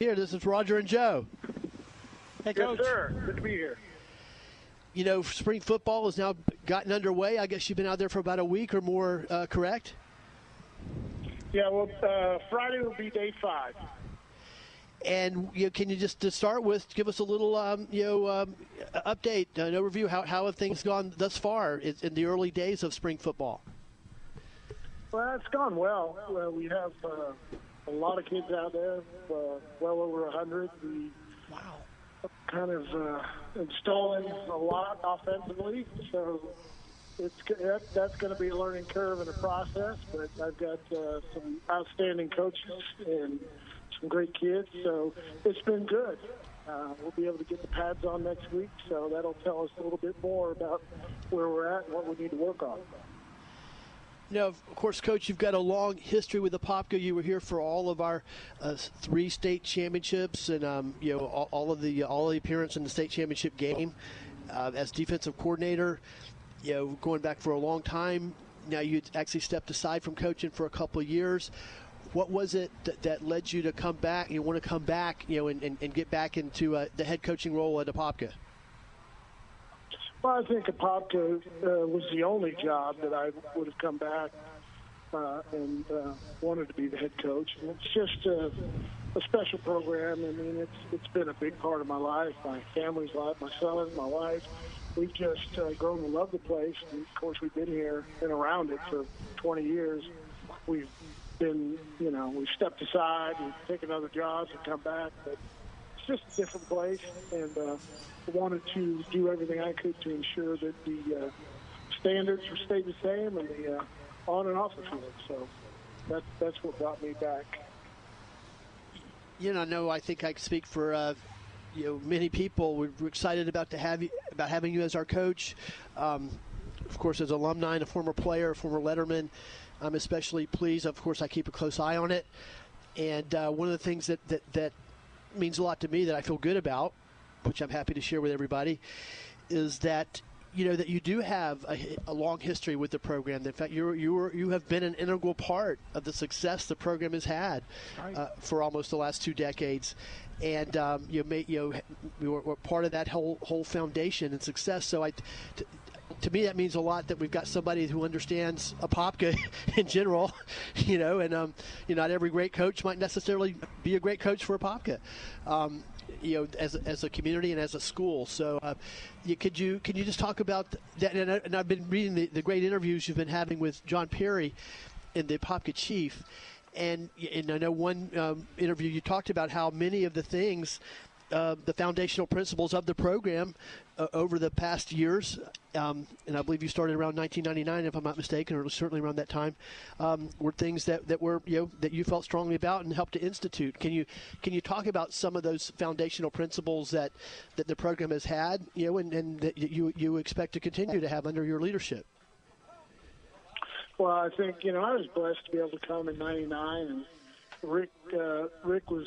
Here, this is Roger and Joe. Hey, Coach. Yes, sir. Good to be here. You know, spring football has now gotten underway. I guess you've been out there for about a week or more, uh, correct? Yeah, well, uh, Friday will be day five. And you know, can you just to start with give us a little um, you know um, update, an overview how how have things gone thus far in the early days of spring football? Well, it's gone well. well we have uh, a lot of kids out there, uh, well over a hundred. We wow. kind of uh, installing a lot offensively, so it's that, that's going to be a learning curve and a process. But I've got uh, some outstanding coaches and some great kids, so it's been good. Uh, we'll be able to get the pads on next week, so that'll tell us a little bit more about where we're at and what we need to work on. Know, of course, Coach, you've got a long history with the Apopka. You were here for all of our uh, three state championships, and um, you know all, all, of the all the appearance in the state championship game uh, as defensive coordinator. You know, going back for a long time. Now you actually stepped aside from coaching for a couple years. What was it that, that led you to come back? You want to come back, you know, and, and, and get back into uh, the head coaching role at Apopka? Well, I think Apopka uh, was the only job that I would have come back uh, and uh, wanted to be the head coach. And it's just a, a special program. I mean, it's it's been a big part of my life, my family's life, my son, my wife. We've just uh, grown to love the place. And of course, we've been here and around it for 20 years. We've been, you know, we've stepped aside, we've taken other jobs and come back, but just a different place. And uh, wanted to do everything I could to ensure that the uh, standards were stayed the same and the uh, on and off the field. So that, that's what brought me back. You know, no, I think I speak for uh, you know many people. We're excited about to have you about having you as our coach. Um, of course, as an alumni and a former player, a former letterman, I'm especially pleased. Of course, I keep a close eye on it. And uh, one of the things that, that, that means a lot to me that I feel good about which I'm happy to share with everybody, is that you know that you do have a, a, long history with the program. In fact, you you you have been an integral part of the success the program has had uh, for almost the last two decades, and um, you made you know you were, were, part of that whole whole foundation and success. So I. T- to me, that means a lot that we've got somebody who understands Apopka in general, you know, and um, you know, not every great coach might necessarily be a great coach for Apopka. Um, you know, as, as a community and as a school. So, uh, you, could you can you just talk about that? And, I, have been reading the, the, great interviews you've been having with John Perry and the Popka Chief. And, and I know one um, interview you talked about how many of the things uh, the foundational principles of the program uh, over the past years, um, and I believe you started around 1999, if I'm not mistaken, or certainly around that time, um, were things that, that were you know that you felt strongly about and helped to institute. Can you can you talk about some of those foundational principles that, that the program has had, you know, and, and that you you expect to continue to have under your leadership? Well, I think you know I was blessed to be able to come in '99 and Rick uh, Rick was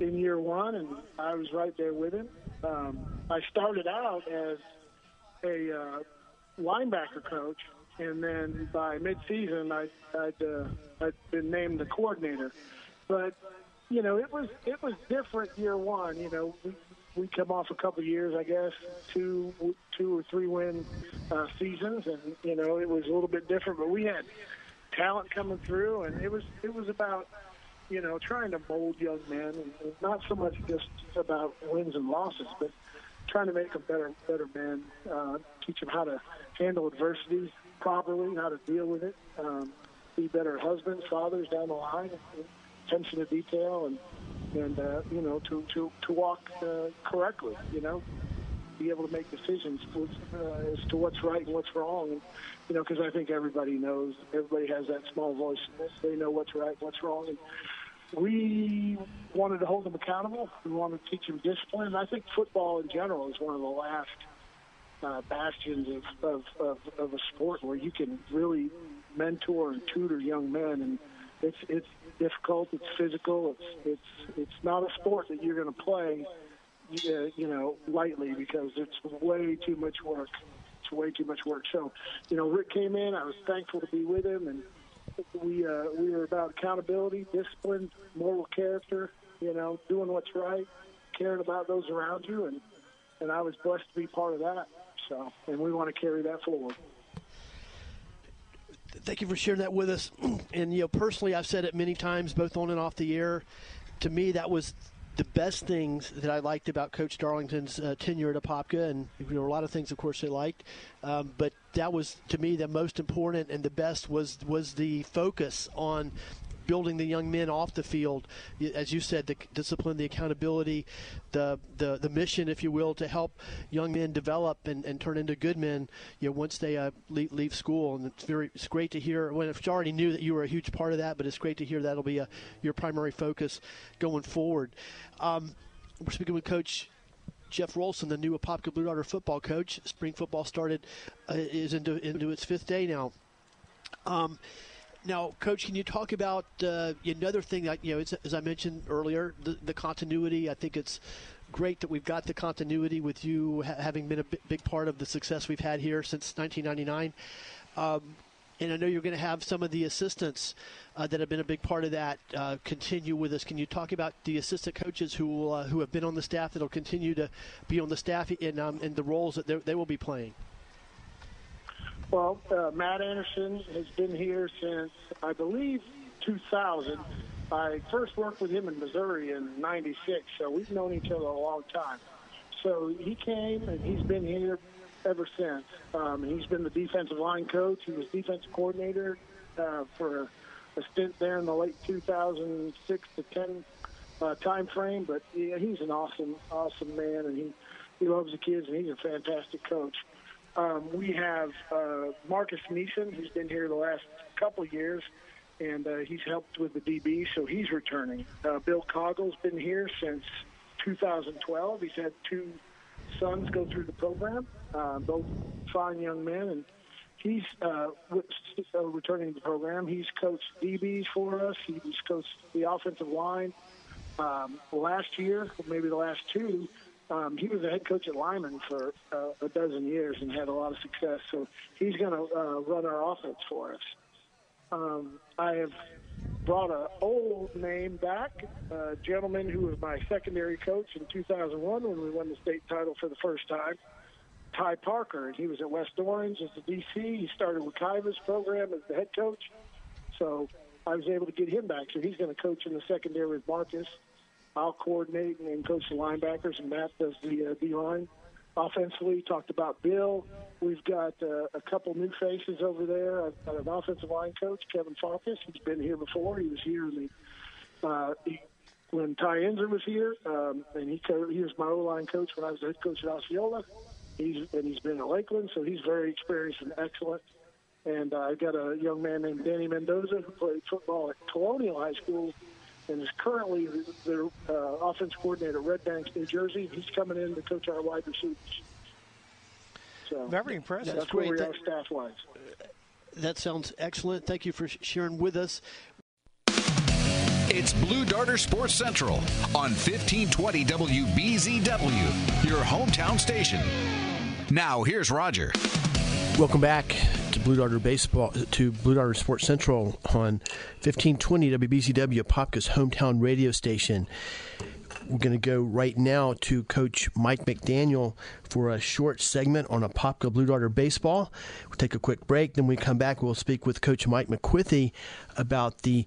in year one, and I was right there with him. Um, I started out as a uh, linebacker coach, and then by midseason, I, I'd uh, I'd been named the coordinator. But you know, it was it was different year one. You know, we we come off a couple of years, I guess, two two or three win uh, seasons, and you know, it was a little bit different. But we had talent coming through, and it was it was about you know, trying to mold young men, and not so much just about wins and losses, but trying to make them better, better men, uh, teach them how to handle adversity properly, how to deal with it, um, be better husbands, fathers down the line, attention to detail, and and uh, you know, to to to walk uh, correctly, you know, be able to make decisions with, uh, as to what's right and what's wrong. And, you know, because I think everybody knows, everybody has that small voice. They know what's right, what's wrong, and we wanted to hold them accountable. We wanted to teach them discipline. And I think football in general is one of the last uh, bastions of, of, of, of a sport where you can really mentor and tutor young men. And it's it's difficult. It's physical. It's it's it's not a sport that you're going to play, uh, you know, lightly because it's way too much work. It's way too much work. So, you know, Rick came in. I was thankful to be with him, and we uh, we were about accountability, discipline, moral character. You know, doing what's right, caring about those around you, and and I was blessed to be part of that. So, and we want to carry that forward. Thank you for sharing that with us. And you know, personally, I've said it many times, both on and off the air. To me, that was the best things that I liked about Coach Darlington's uh, tenure at Apopka, and there were a lot of things, of course, I liked, um, but that was to me the most important and the best was was the focus on building the young men off the field, as you said, the discipline, the accountability, the the, the mission, if you will, to help young men develop and, and turn into good men. You know, once they uh, leave, leave, school, and it's very it's great to hear. When well, I already knew that you were a huge part of that, but it's great to hear that'll be a, your primary focus going forward. Um, we're speaking with Coach Jeff Rolson, the new Apopka Blue Darter football coach. Spring football started uh, is into into its fifth day now. Um, now, Coach, can you talk about uh, another thing that you know, as, I mentioned earlier, the, the, continuity? I think it's great that we've got the continuity with you ha- having been a b- big part of the success we've had here since 1999. Um, and I know you're going to have some of the assistants uh, that have been a big part of that uh, continue with us. Can you talk about the assistant coaches who uh, who have been on the staff that will continue to be on the staff and um, in the roles that they will be playing? Well, uh, Matt Anderson has been here since, I believe, 2000. I first worked with him in Missouri in 96, so we've known each other a long time. So he came and he's been here ever since. Um, he's been the defensive line coach. He was defensive coordinator uh, for a stint there in the late 2006 to 10 uh, time frame. But yeah, he's an awesome, awesome man, and he he loves the kids, and he's a fantastic coach. Um, we have uh, Marcus Neeson, who's been here the last couple of years, and uh, he's helped with the DB, so he's returning. Uh, Bill Coggle's been here since 2012. He's had two sons go through the program, uh, both fine young men, and he's uh, uh, returning to the program. He's coached DBs for us. He's coached the offensive line. Um, last year, maybe the last two, um, he was a head coach at Lyman for uh, a dozen years and had a lot of success. So he's going to uh, run our offense for us. Um, I have brought an old name back, a gentleman who was my secondary coach in 2001 when we won the state title for the first time, Ty Parker. And he was at West Orange as the DC. He started with Wekiva's program as the head coach. So I was able to get him back. So he's going to coach in the secondary with Marcus. I'll coordinate and coach the linebackers, and Matt does the uh, D line. Offensively, talked about Bill. We've got uh, a couple new faces over there. I've got an offensive line coach, Kevin Farkas. He's been here before. He was here in the uh, he, when Ty Enzer was here, um, and he co- he was my O line coach when I was the head coach at Osceola. He's and he's been at Lakeland, so he's very experienced and excellent. And uh, I've got a young man named Danny Mendoza who played football at Colonial High School and is currently the, uh, offense coordinator at Red Bank, New Jersey. He's coming in to coach our wide receivers. So very impressive. That's, that's where we are staff wise. That sounds excellent. Thank you for sharing with us. It's Blue Darter Sports Central on 1520 WBZW, your hometown station. Now, here's Roger. Welcome back to Blue Darter Baseball to Blue Darter Sports Central on 1520 WBZW, Popka's hometown radio station. We're going to go right now to Coach Mike McDaniel for a short segment on Apopka Blue Darter baseball. We'll take a quick break. Then we come back. We'll speak with Coach Mike McQuithy about the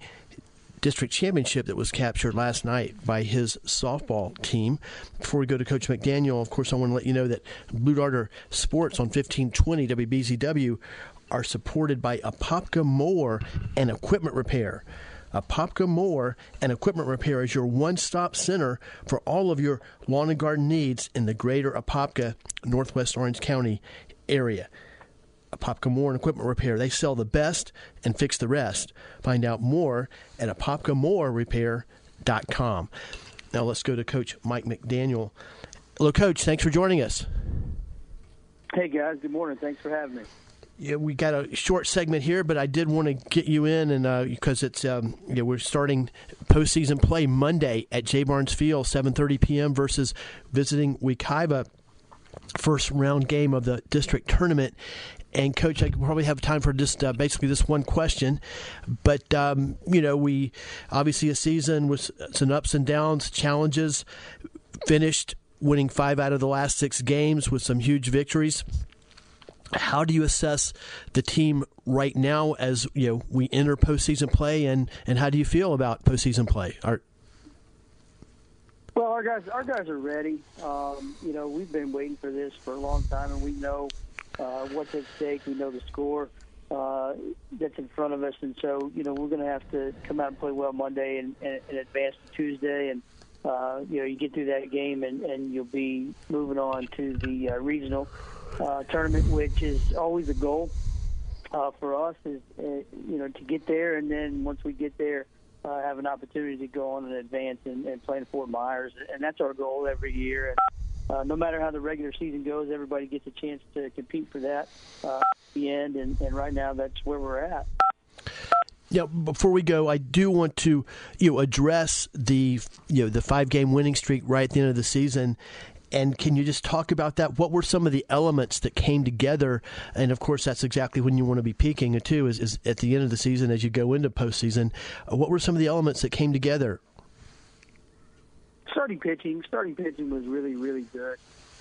district championship that was captured last night by his softball team. Before we go to Coach McDaniel, of course, I want to let you know that Blue Darter Sports on 1520 WBZW are supported by Apopka Mower and Equipment Repair. Apopka Mower and Equipment Repair is your one stop center for all of your lawn and garden needs in the greater Apopka, Northwest Orange County area. Apopka Mower and Equipment Repair. They sell the best and fix the rest. Find out more at apopkamorerepair.com. Now let's go to Coach Mike McDaniel. Hello, Coach. Thanks for joining us. Hey, guys. Good morning. Thanks for having me. Yeah, we got a short segment here, but I did want to get you in, and uh, because it's um, you know, we're starting postseason play Monday at J Barnes Field, 7:30 p.m. versus visiting Wekiva first round game of the district tournament. And coach, I probably have time for just uh, basically this one question, but um, you know, we obviously a season with some ups and downs, challenges. Finished winning five out of the last six games with some huge victories. How do you assess the team right now as you know we enter postseason play, and, and how do you feel about postseason play? Are, well, our guys, our guys are ready. Um, you know, we've been waiting for this for a long time, and we know uh, what's at stake. We know the score uh, that's in front of us, and so you know we're going to have to come out and play well Monday and, and, and advance to Tuesday, and uh, you know you get through that game, and, and you'll be moving on to the uh, regional uh, tournament, which is always a goal uh, for us. Is uh, you know to get there, and then once we get there, uh, have an opportunity to go on and advance and, and play in Fort Myers, and that's our goal every year. And uh, no matter how the regular season goes, everybody gets a chance to compete for that uh, at the end, and, and right now that's where we're at. Now, before we go, I do want to you know address the you know the five game winning streak right at the end of the season and can you just talk about that? What were some of the elements that came together? And of course, that's exactly when you want to be peaking too. Is, is at the end of the season as you go into postseason. Uh, what were some of the elements that came together? Starting pitching. Starting pitching was really really good.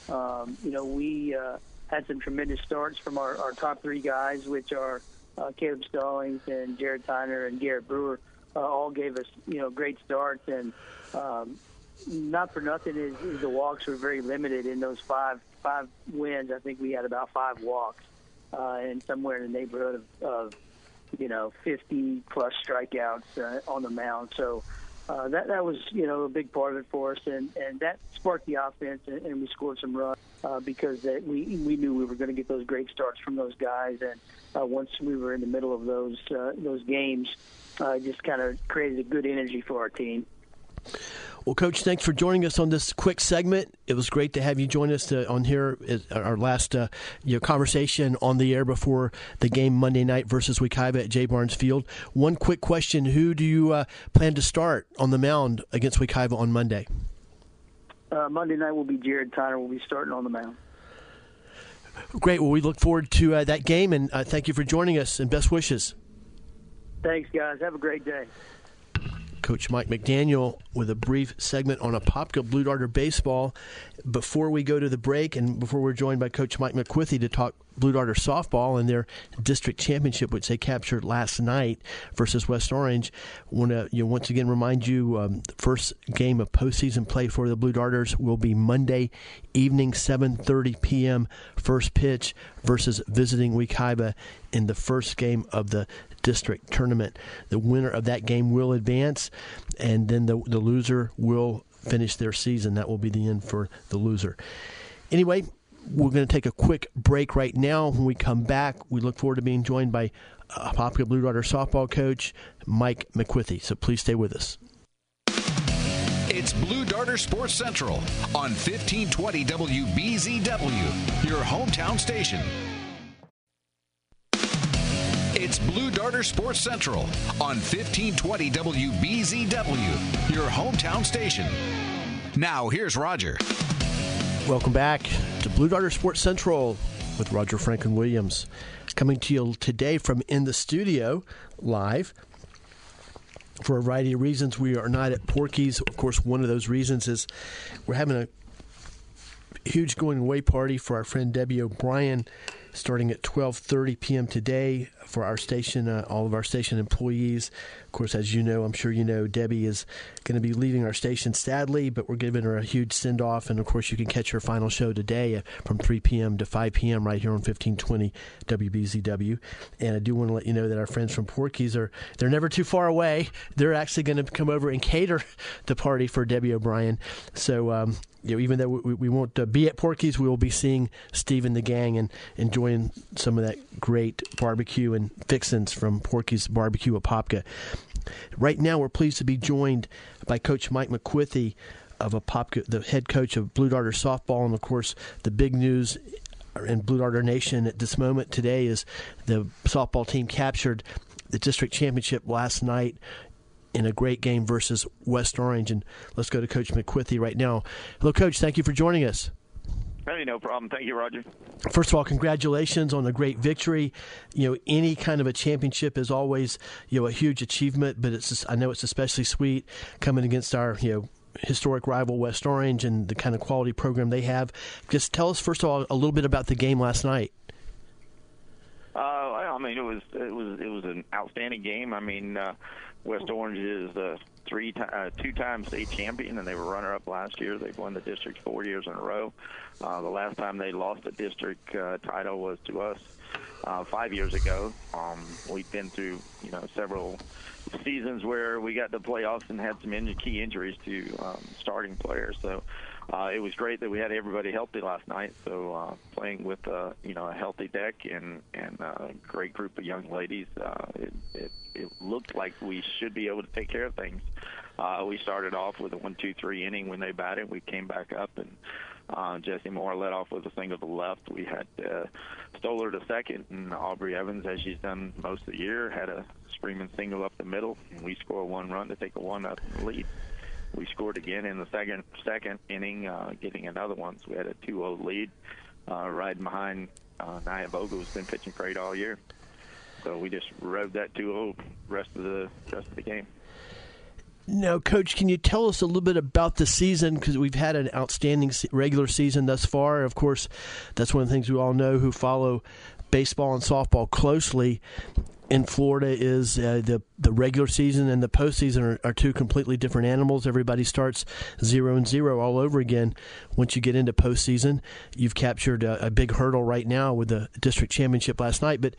Um, you know, we uh, had some tremendous starts from our, our top three guys, which are uh, Caleb Stallings and Jared Tyner and Garrett Brewer. Uh, all gave us you know great starts and um, not for nothing is, is the walks were very limited in those five five wins. I think we had about five walks, uh, and somewhere in the neighborhood of, of you know 50 plus strikeouts uh, on the mound. So uh, that that was you know a big part of it for us, and and that sparked the offense, and, and we scored some runs uh, because that we we knew we were going to get those great starts from those guys, and uh, once we were in the middle of those uh, those games, uh, just kind of created a good energy for our team. Well, Coach, thanks for joining us on this quick segment. It was great to have you join us to, on here, our last uh, you know, conversation on the air before the game Monday night versus Wekiva at J. Barnes Field. One quick question Who do you uh, plan to start on the mound against Wekiva on Monday? Uh, Monday night will be Jared Tyner. will be starting on the mound. Great. Well, we look forward to uh, that game, and uh, thank you for joining us, and best wishes. Thanks, guys. Have a great day. Coach Mike McDaniel with a brief segment on Apopka Blue Darter baseball. Before we go to the break, and before we're joined by Coach Mike McQuithy to talk Blue Darter softball and their district championship, which they captured last night versus West Orange, want to you know, once again remind you um, the first game of postseason play for the Blue Darters will be Monday evening, 7:30 p.m. First pitch versus visiting Wekiva in the first game of the district tournament. The winner of that game will advance, and then the, the loser will finish their season. That will be the end for the loser. Anyway, we're going to take a quick break right now. When we come back, we look forward to being joined by uh, a popular Blue Darter softball coach, Mike McQuithy. So please stay with us. It's Blue Darter Sports Central on 1520 WBZW, your hometown station. It's Blue Darter Sports Central on 1520 WBZW, your hometown station. Now, here's Roger. Welcome back to Blue Darter Sports Central with Roger Franklin Williams. Coming to you today from in the studio live. For a variety of reasons, we are not at Porky's. Of course, one of those reasons is we're having a huge going away party for our friend Debbie O'Brien starting at 12:30 p.m. today for our station, uh, all of our station employees. Of course, as you know, I'm sure you know, Debbie is going to be leaving our station sadly, but we're giving her a huge send off. And of course, you can catch her final show today uh, from 3 p.m. to 5 p.m. right here on 1520 WBZW. And I do want to let you know that our friends from Porky's are they're never too far away. They're actually going to come over and cater the party for Debbie O'Brien. So um, you know, even though we, we won't uh, be at Porky's, we will be seeing Steve and the gang and enjoying some of that great barbecue and fixins from Porky's Barbecue Apopka. Right now, we're pleased to be joined by Coach Mike McQuithy of Apopka, the head coach of Blue Darter softball, and of course, the big news in Blue Darter Nation at this moment today is the softball team captured the district championship last night in a great game versus West Orange. And let's go to Coach McQuithy right now. Hello, Coach. Thank you for joining us. Hey, no problem. Thank you, Roger. First of all, congratulations on a great victory. You know, any kind of a championship is always you know a huge achievement, but it's just, I know it's especially sweet coming against our you know historic rival West Orange and the kind of quality program they have. Just tell us first of all a little bit about the game last night. Uh, I mean, it was it was it was an outstanding game. I mean, uh, West Orange is uh, three uh, two-time state champion, and they were runner-up last year. They've won the district four years in a row. Uh, the last time they lost the district uh, title was to us uh, five years ago. Um, we've been through you know several seasons where we got to playoffs and had some in- key injuries to um, starting players. So uh, it was great that we had everybody healthy last night. So uh, playing with uh, you know a healthy deck and and uh, a great group of young ladies, uh, it, it it looked like we should be able to take care of things. Uh, we started off with a one two three inning when they batted. We came back up and. Uh, Jesse Moore led off with a single to the left. We had uh, Stoller to second, and Aubrey Evans, as she's done most of the year, had a screaming single up the middle, and we score one run to take a one up lead we scored again in the second second inning, uh, getting another one. So we had a 2-0 lead, uh, riding behind uh, Nia Vogel, who's been pitching great all year. So we just rode that 2-0 rest of the rest of the game. Now, Coach, can you tell us a little bit about the season? Because we've had an outstanding regular season thus far. Of course, that's one of the things we all know who follow baseball and softball closely in Florida is uh, the the regular season and the postseason are, are two completely different animals. Everybody starts zero and zero all over again. Once you get into postseason, you've captured a, a big hurdle right now with the district championship last night. But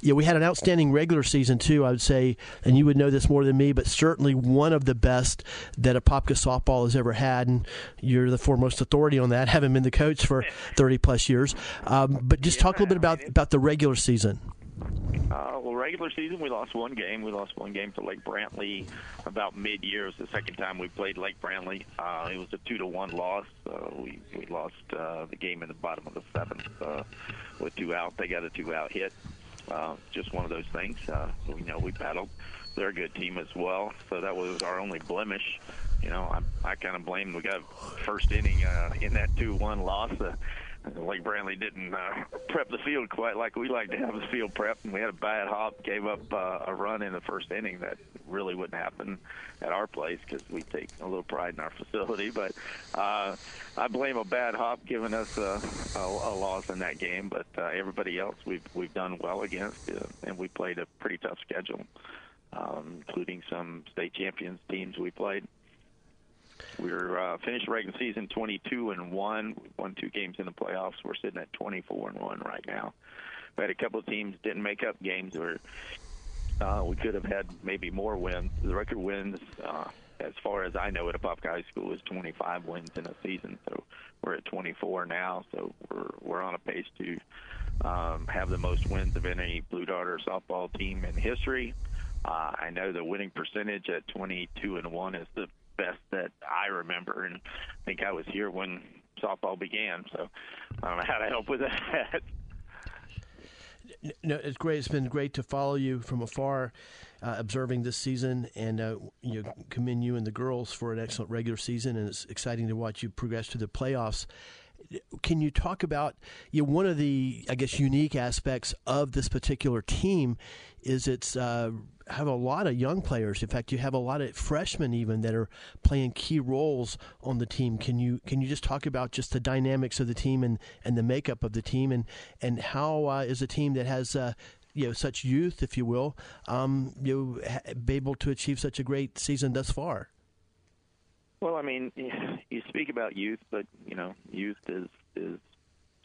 yeah, we had an outstanding regular season too. I would say, and you would know this more than me, but certainly one of the best that Apopka softball has ever had. And you're the foremost authority on that, having been the coach for 30 plus years. Um, but just talk a little bit about about the regular season. Uh, well, regular season we lost one game. We lost one game to Lake Brantley about mid-year. It was the second time we played Lake Brantley. Uh, it was a two to one loss. Uh, we we lost uh, the game in the bottom of the seventh uh, with two out. They got a two out hit. Uh, just one of those things. Uh, we know we battled. They're a good team as well. So that was our only blemish. You know, I, I kind of blame we got first inning uh, in that two one loss. Uh, Lake Brantley didn't uh, prep the field quite like we like to have the field prepped, and we had a bad hop, gave up uh, a run in the first inning that really wouldn't happen at our place because we take a little pride in our facility. But uh, I blame a bad hop giving us a, a, a loss in that game. But uh, everybody else we've we've done well against, uh, and we played a pretty tough schedule, um, including some state champions teams we played. We're uh, finished regular season 22 and one. We won two games in the playoffs. We're sitting at 24 and one right now. We had a couple of teams didn't make up games where uh, we could have had maybe more wins. The record wins, uh, as far as I know, at Apopka High School is 25 wins in a season. So we're at 24 now. So we're we're on a pace to um, have the most wins of any Blue Darter softball team in history. Uh, I know the winning percentage at 22 and one is the best that I remember, and I think I was here when softball began. So I don't know how to help with that. No, it's great. It's been great to follow you from afar, uh, observing this season, and uh, you commend you and the girls for an excellent regular season. And it's exciting to watch you progress to the playoffs can you talk about you know, one of the I guess unique aspects of this particular team is it's uh, have a lot of young players. In fact, you have a lot of freshmen even that are playing key roles on the team. Can you can you just talk about just the dynamics of the team and, and the makeup of the team and and how uh, is a team that has uh, you know such youth, if you will, um, you know, be able to achieve such a great season thus far? Well, I mean, you speak about youth, but you know, youth is is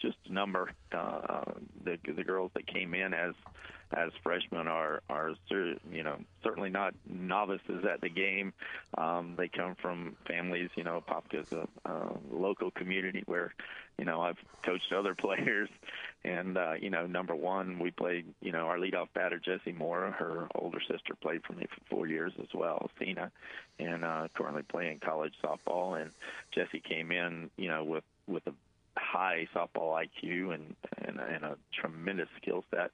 just a number. Uh, the the girls that came in as as freshmen are are you know certainly not novices at the game. Um, they come from families. You know, Popka's a, a local community where you know I've coached other players, and uh, you know number one we played. You know our leadoff batter Jessie Moore, her older sister played for me for four years as well, Cena, and uh, currently playing college softball. And Jessie came in you know with with a high softball IQ and and, and a tremendous skill set.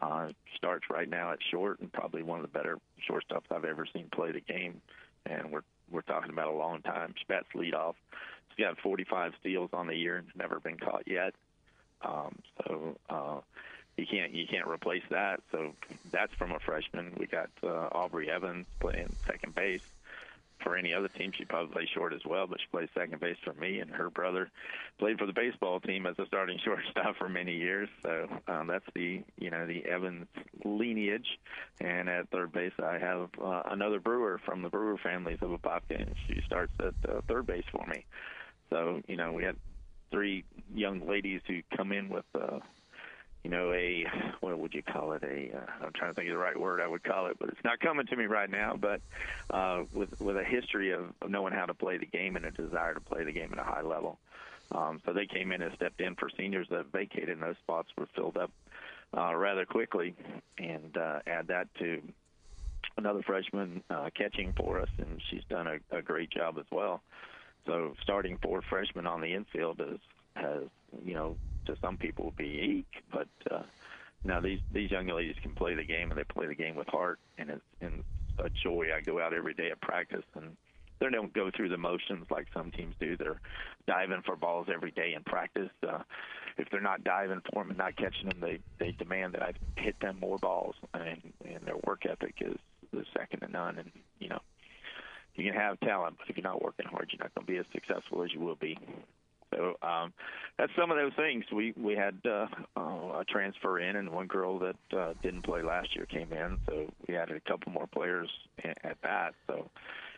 Uh, starts right now at short and probably one of the better shortstops I've ever seen play the game. And we're we're talking about a long time. Bats leadoff. She's got 45 steals on the year and never been caught yet. Um, so uh, you can't you can't replace that. So that's from a freshman. We got uh, Aubrey Evans playing second base for any other team. She probably plays short as well, but she plays second base for me. And her brother played for the baseball team as a starting shortstop for many years. So um, that's the you know the Evans lineage. And at third base, I have uh, another Brewer from the Brewer families of Apopka, and she starts at uh, third base for me. So you know we had three young ladies who come in with. Uh, you know, a what would you call it? A uh, I'm trying to think of the right word I would call it, but it's not coming to me right now. But uh, with with a history of, knowing how to play the game and a desire to play the game at a high level. Um, so they came in and stepped in for seniors that vacated, and those spots were filled up uh, rather quickly. And uh, add that to another freshman uh, catching for us, and she's done a, a great job as well. So starting four freshmen on the infield is has you know to some people be eek, but uh, now these these young ladies can play the game and they play the game with heart, and it's, and a joy. I go out every day at practice and they don't go through the motions like some teams do. They're diving for balls every day in practice. Uh, if they're not diving for them and not catching them, they they demand that I hit them more balls, and and their work ethic is the second to none. And you know, you can have talent, but if you're not working hard, you're not going to be as successful as you will be. So um, that's some of those things. We we had uh, uh, a transfer in, and one girl that uh, didn't play last year came in. So we added a couple more players at that. So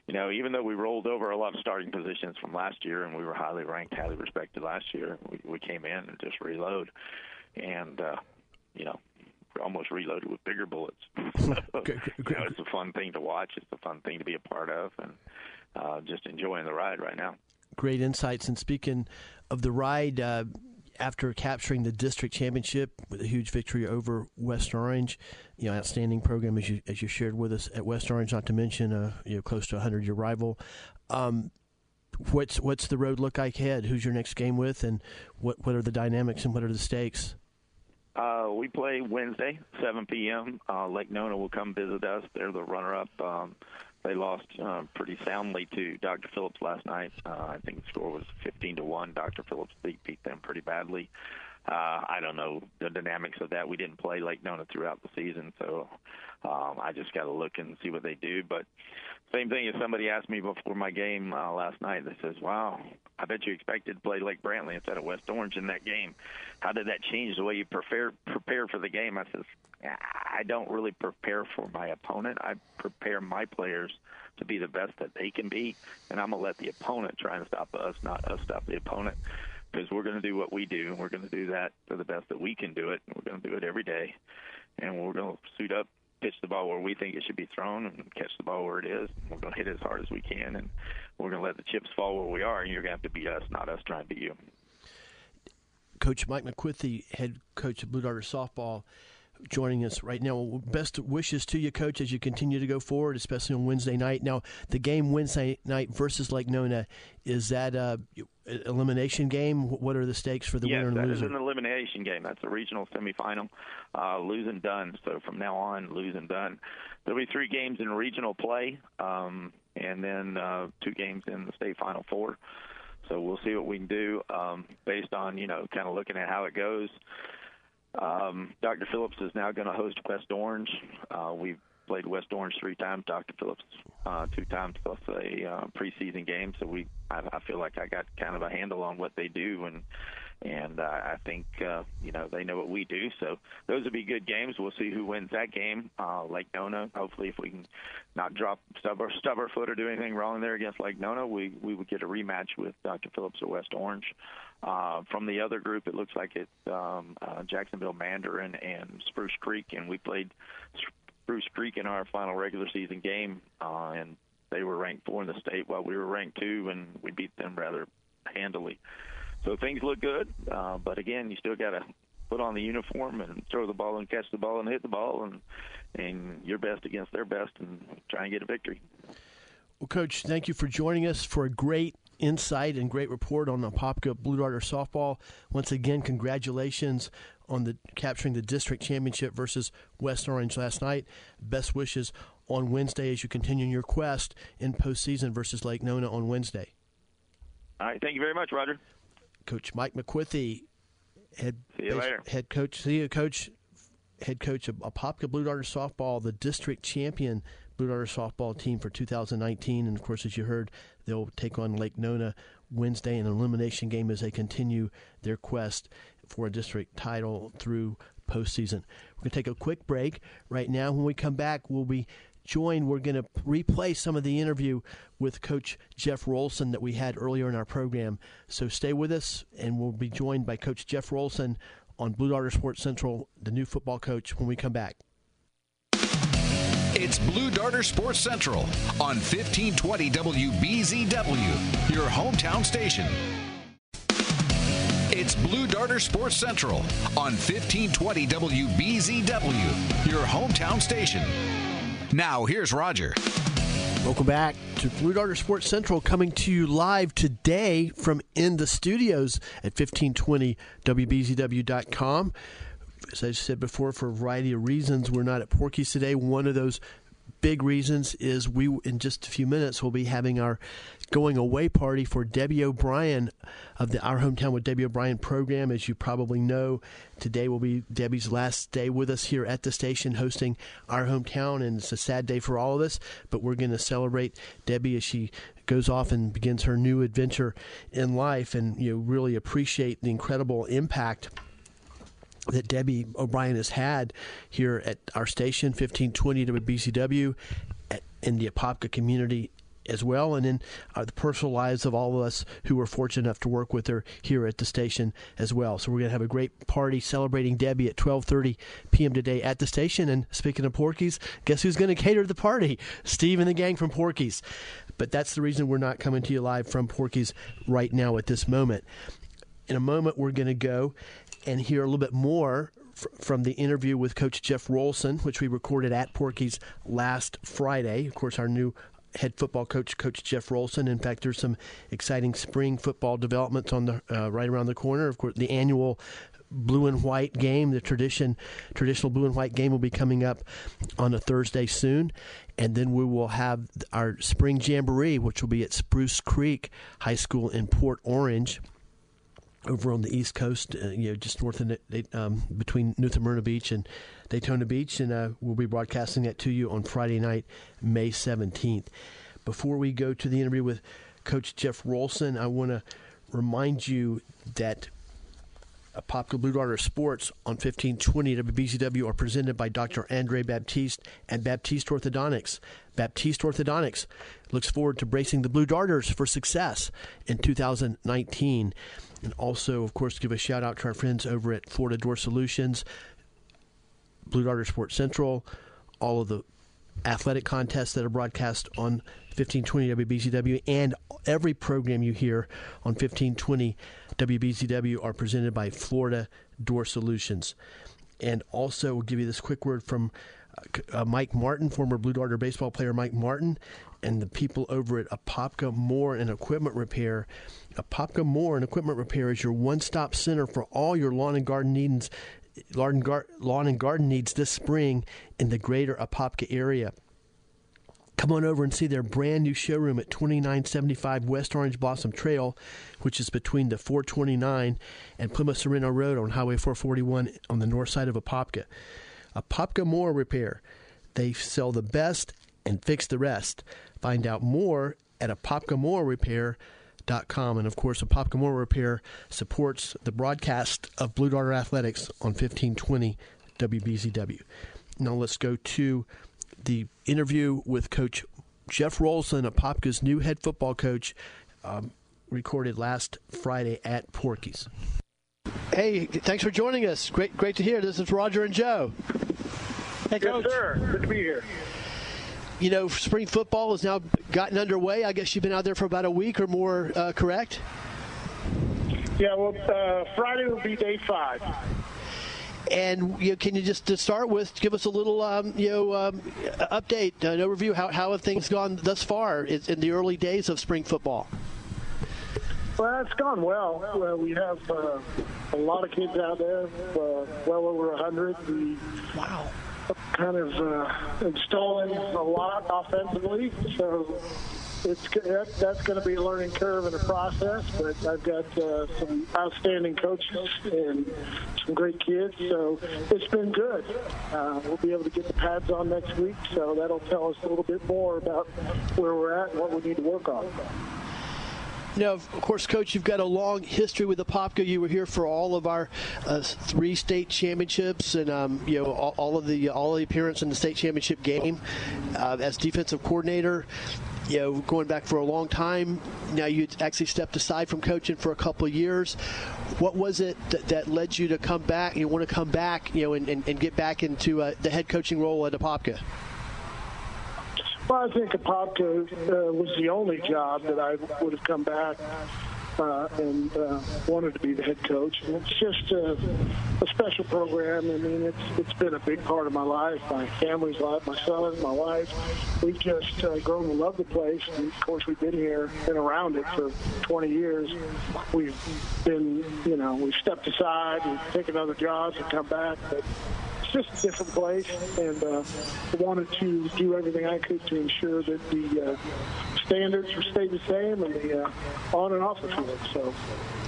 you know, even though we rolled over a lot of starting positions from last year, and we were highly ranked, highly respected last year, we, we came in and just reload, and uh, you know, almost reloaded with bigger bullets. so, you know, it's a fun thing to watch. It's a fun thing to be a part of, and uh, just enjoying the ride right now great insights. And speaking of the ride, uh, after capturing the district championship with a huge victory over West Orange, you know, outstanding program as you as you shared with us at West Orange. Not to mention, uh, you know, close to a hundred year rival. Um, what's what's the road look like ahead? Who's your next game with, and what what are the dynamics and what are the stakes? Uh, we play Wednesday, 7 p.m. Uh, Lake Nona will come visit us. They're the runner-up. Um, they lost uh, pretty soundly to Dr. Phillips last night. Uh, I think the score was 15 to one. Dr. Phillips beat, beat them pretty badly. Uh, I don't know the dynamics of that. We didn't play Lake Nona throughout the season, so um, I just got to look and see what they do. But same thing as somebody asked me before my game uh, last night. They says, "Wow, I bet you expected to play Lake Brantley instead of West Orange in that game. How did that change the way you prepare prepare for the game?" I says, "I don't really prepare for my opponent. I prepare my players to be the best that they can be, and I'm gonna let the opponent try and stop us, not us stop the opponent." because we're to do what we do, and we're to do that to the best that we can do it. And we're to do it every day, and we're to suit up, pitch the ball where we think it should be thrown, and catch the ball where it is. We're to hit it as hard as we can, and we're to let the chips fall where we are. And you're to have to beat us, not us trying to beat you. Coach Mike McQuithy, head coach of Blue Darter softball joining us right now. Best wishes to you, Coach, as you continue to go forward, especially on Wednesday night. Now, the game Wednesday night versus Lake Nona is that a elimination game? What are the stakes for the yes, winner and loser? Yes, that is an elimination game. That's a regional semifinal. Uh, lose and done. So from now on, lose and done. There'll be three games in regional play, um, and then uh, two games in the state final four. So we'll see what we can do um, based on you know kind of looking at how it goes. Um, Dr. Phillips is now going to host West Orange. Uh, we've played West Orange three times, Dr. Phillips uh, two times plus a uh, preseason game. So we, I, I feel like I got kind of a handle on what they do, and and uh, I think uh, you know they know what we do. So those will be good games. We'll see who wins that game. Uh, Lake Nona. Hopefully, if we can not drop stub our, foot or do anything wrong there against Lake Nona, we we would get a rematch with Dr. Phillips or West Orange. From the other group, it looks like it's um, uh, Jacksonville Mandarin and Spruce Creek, and we played Spruce Creek in our final regular season game, uh, and they were ranked four in the state while we were ranked two, and we beat them rather handily. So things look good, uh, but again, you still got to put on the uniform and throw the ball and catch the ball and hit the ball and and your best against their best and try and get a victory. Well, Coach, thank you for joining us for a great insight and great report on the Apopka Blue Darter softball. Once again, congratulations on the capturing the district championship versus West Orange last night. Best wishes on Wednesday as you continue your quest in postseason versus Lake Nona on Wednesday. All right, thank you very much, Roger. Coach Mike McQuithy, head See you later. head coach, see you, coach, head coach of Apopka Blue Darter softball, the district champion Blue Darter softball team for 2019, and of course, as you heard, they'll take on Lake Nona Wednesday in an elimination game as they continue their quest for a district title through postseason. We're going to take a quick break right now. When we come back, we'll be joined. We're going to replay some of the interview with Coach Jeff Rolson that we had earlier in our program. So stay with us, and we'll be joined by Coach Jeff Rolson on Blue Darter Sports Central, the new football coach, when we come back. It's Blue Darter Sports Central on 1520 WBZW, your hometown station. It's Blue Darter Sports Central on 1520 WBZW, your hometown station. Now, here's Roger. Welcome back to Blue Darter Sports Central, coming to you live today from in the studios at 1520 WBZW.com. As I said before, for a variety of reasons, we're not at Porky's today. One of those big reasons is we, in just a few minutes, will be having our going away party for Debbie O'Brien of the Our Hometown with Debbie O'Brien program. As you probably know, today will be Debbie's last day with us here at the station hosting Our Hometown, and it's a sad day for all of us, but we're going to celebrate Debbie as she goes off and begins her new adventure in life and you know really appreciate the incredible impact that Debbie O'Brien has had here at our station, 1520 WBZW, in the Apopka community as well, and in uh, the personal lives of all of us who were fortunate enough to work with her here at the station as well. So we're going to have a great party celebrating Debbie at 12:30 p.m. today at the station. And speaking of Porky's, guess who's going to cater the party? Steve and the gang from Porky's. But that's the reason we're not coming to you live from Porky's right now at this moment. In a moment, we're going to go and hear a little bit more from the interview with Coach Jeff Rolson, which we recorded at Porky's last Friday. Of course, our new head football coach, Coach Jeff Rolson. In fact, there's some exciting spring football developments on the uh, right around the corner. Of course, the annual blue and white game, the tradition traditional blue and white game will be coming up on a Thursday soon. And then we will have our spring jamboree, which will be at Spruce Creek High School in Port Orange over on the East Coast, uh, you know, just north of um, between New Smyrna Beach and Daytona Beach, and uh, we'll be broadcasting that to you on Friday night, May seventeenth. Before we go to the interview with Coach Jeff Rolson, I want to remind you that Apopka Blue Darter Sports on 1520 WBZW are presented by Dr. Andre Baptiste and Baptiste Orthodontics. Baptiste Orthodontics looks forward to bracing the Blue Darters for success in 2019. And also, of course, give a shout out to our friends over at Florida Door Solutions, Blue Darter Sports Central, all of the athletic contests that are broadcast on 1520 WBZW, and every program you hear on 1520 WBZW are presented by Florida Door Solutions. And also, we'll give you this quick word from uh, Mike Martin, former Blue Darter baseball player Mike Martin, and the people over at Apopka Mower and Equipment Repair. Apopka Mower and Equipment Repair is your one-stop center for all your lawn and garden needs. Lawn and garden needs this spring in the greater Apopka area. Come on over and see their brand new showroom at 2975 West Orange Blossom Trail, which is between the 429 and Plymouth Sorrento Road on Highway 441 on the north side of Apopka. Apopka Mower Repair They sell the best and fix the rest. Find out more at apopkamora And of course, Apopka Mower Repair supports the broadcast of Blue Darter Athletics on 1520 WBZW. Now let's go to the interview with Coach Jeff Rolson, Apopka's new head football coach, um, recorded last Friday at Porky's. Hey, thanks for joining us. Great, great to hear. This is Roger and Joe. Hey, Coach. Yes, sir. Good to be here. You know, spring football has now gotten underway. I guess you've been out there for about a week or more, uh, correct? Yeah, well, uh, Friday will be day five. And you know, can you just to start with give us a little um, you know um, update, an overview how how have things gone thus far in the early days of spring football? Well, it's gone well. well we have uh, a lot of kids out there, uh, well over a hundred. We wow. Kind of uh, installing a lot offensively, so it's that's going to be a learning curve and a process. But I've got uh, some outstanding coaches and some great kids, so it's been good. Uh, we'll be able to get the pads on next week, so that'll tell us a little bit more about where we're at and what we need to work on. Know, of course, Coach, you've got a long history with the Apopka. You were here for all of our uh, three state championships, and um, you know all, all, of the all the appearance in the state championship game uh, as defensive coordinator you know, going back for a long time. Now you actually stepped aside from coaching for a couple of years. What was it that, that led you to come back? You want to come back, you know, and, and, and get back into uh, the head coaching role at Apopka? Well, I think Apopka uh, was the only job that I would have come back uh, and uh, wanted to be the head coach. And it's just a, a special program. I mean, it's it's been a big part of my life, my family's life, my son, my wife. We've just uh, grown to love the place. And of course, we've been here, been around it for 20 years. We've been, you know, we've stepped aside, we've taken other jobs and come back, but it's just a different place, and uh, wanted to do everything I could to ensure that the uh, standards stayed the same and the uh, on and off the field. So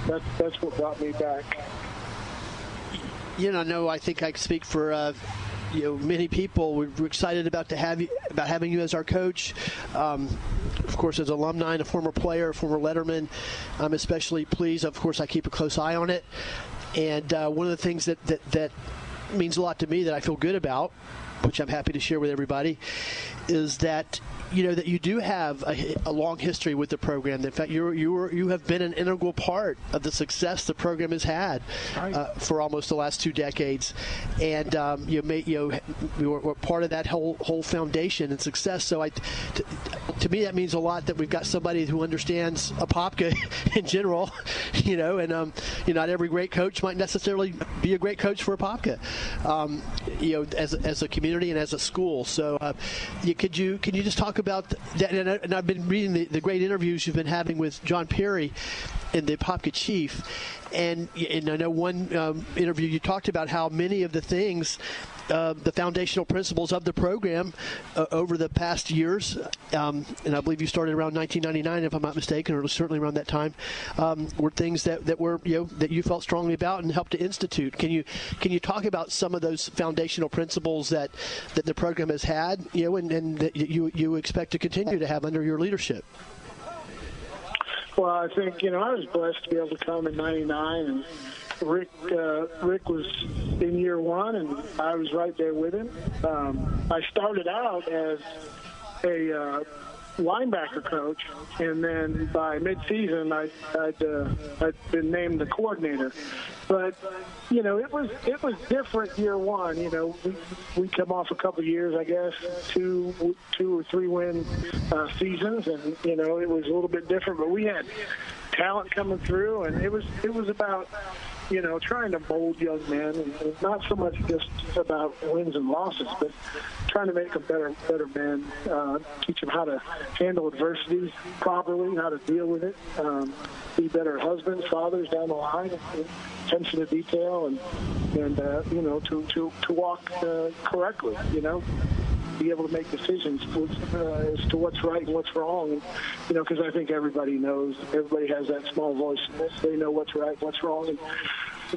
that's that's what brought me back. You know, no, I think I speak for. Uh, you know, many people we're excited about to have you about having you as our coach. Um, of course, as alumni and a former player, a former letterman, I'm especially pleased. Of course, I keep a close eye on it. And uh, one of the things that, that, that means a lot to me that I feel good about, which I'm happy to share with everybody, is that you know that you do have a, a, long history with the program. In fact, you you you have been an integral part of the success the program has had uh, for almost the last two decades, and um, you may you know you were, part of that whole whole foundation and success. So I, t- to me, that means a lot that we've got somebody who understands Apopka in general, you know, and um, you know, not every great coach might necessarily be a great coach for Apopka, um, you know, as as a community and as a school. So, uh, you, could you can you just talk about that, and I've been reading the, the great interviews you've been having with John Perry and the Apopka Chief, and, and I know one um, interview you talked about how many of the things uh, the foundational principles of the program uh, over the past years, um, and I believe you started around 1999, if I'm not mistaken, or certainly around that time, um, were things that, that were you know that you felt strongly about and helped to institute. Can you can you talk about some of those foundational principles that that the program has had, you know, and, and that you you expect to continue to have under your leadership? Well, I think you know I was blessed to be able to come in '99 and Rick uh, Rick was in year one, and I was right there with him. Um, I started out as a uh, linebacker coach, and then by midseason, I, I'd uh, I'd been named the coordinator. But you know, it was it was different year one. You know, we we come off a couple of years, I guess, two two or three win uh, seasons, and you know, it was a little bit different. But we had talent coming through, and it was it was about you know, trying to mold young men, and not so much just about wins and losses, but trying to make them better, better men, uh, teach them how to handle adversity properly, how to deal with it, um, be better husbands, fathers down the line, attention to detail, and and uh, you know, to to to walk uh, correctly, you know. Be able to make decisions uh, as to what's right and what's wrong. You know, because I think everybody knows, everybody has that small voice. They know what's right, what's wrong. And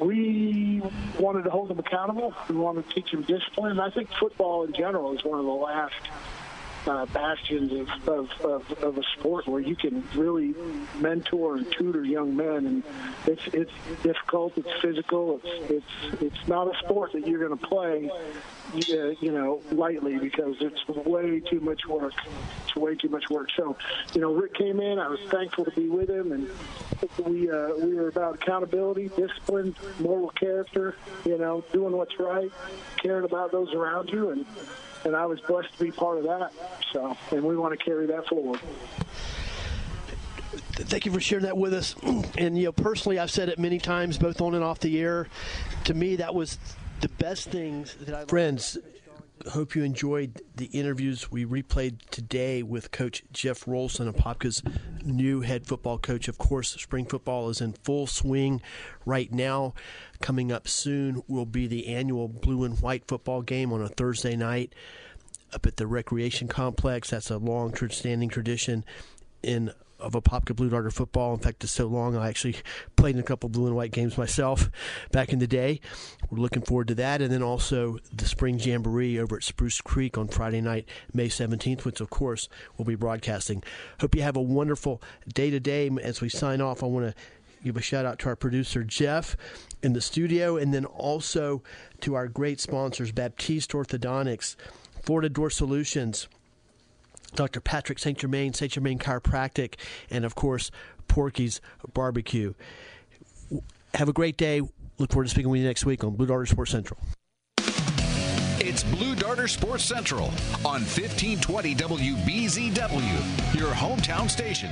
we wanted to hold them accountable. We wanted to teach them discipline. And I think football in general is one of the last uh, bastions of, of, of, of a sport where you can really mentor and tutor young men. And it's it's difficult. It's physical. It's it's it's not a sport that you're going to play, uh, you know, lightly because it's way too much work. It's way too much work. So, you know, Rick came in. I was thankful to be with him, and we uh, we were about accountability, discipline, moral character. You know, doing what's right, caring about those around you, and and I was blessed to be part of that. So, and we want to carry that forward. Thank you for sharing that with us. And you know, personally, I've said it many times, both on and off the air. To me, that was the best things that I. Friends, hope you enjoyed the interviews we replayed today with Coach Jeff Rolson, Apopka's new head football coach. Of course, spring football is in full swing right now. Coming up soon will be the annual blue and white football game on a Thursday night up at the Recreation Complex. That's a long standing tradition in of Apopka Blue Darter football. In fact, it's so long I actually played in a couple blue and white games myself back in the day. We're looking forward to that, and then also the spring jamboree over at Spruce Creek on Friday night, May 17th, which of course we'll be broadcasting. Hope you have a wonderful day today. As we sign off, I want to give a shout out to our producer Jeff in the studio, and then also to our great sponsors, Baptiste Orthodontics, Florida Door Solutions. Dr. Patrick St. Germain, St. Germain Chiropractic, and of course, Porky's Barbecue. Have a great day. Look forward to speaking with you next week on Blue Darter Sports Central. It's Blue Darter Sports Central on 1520 WBZW, your hometown station.